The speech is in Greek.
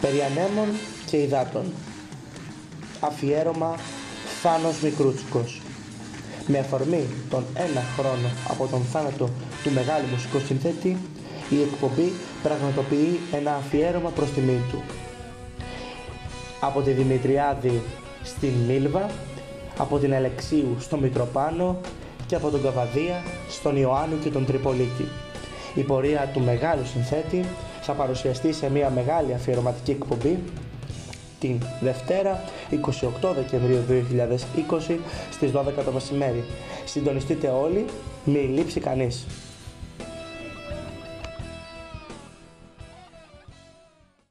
Περί ανέμων και υδάτων. Αφιέρωμα Φάνος Μικρούτσικος. Με αφορμή τον ένα χρόνο από τον θάνατο του μεγάλου μουσικού συνθέτη, η εκπομπή πραγματοποιεί ένα αφιέρωμα προς τιμή του. Από τη Δημητριάδη στην Μίλβα, από την Αλεξίου στο Μητροπάνο και από τον Καβαδία στον Ιωάννου και τον Τριπολίτη. Η πορεία του μεγάλου συνθέτη θα παρουσιαστεί σε μια μεγάλη αφιερωματική εκπομπή την Δευτέρα 28 Δεκεμβρίου 2020 στις 12 το μεσημέρι. Συντονιστείτε όλοι, μη λείψει κανείς.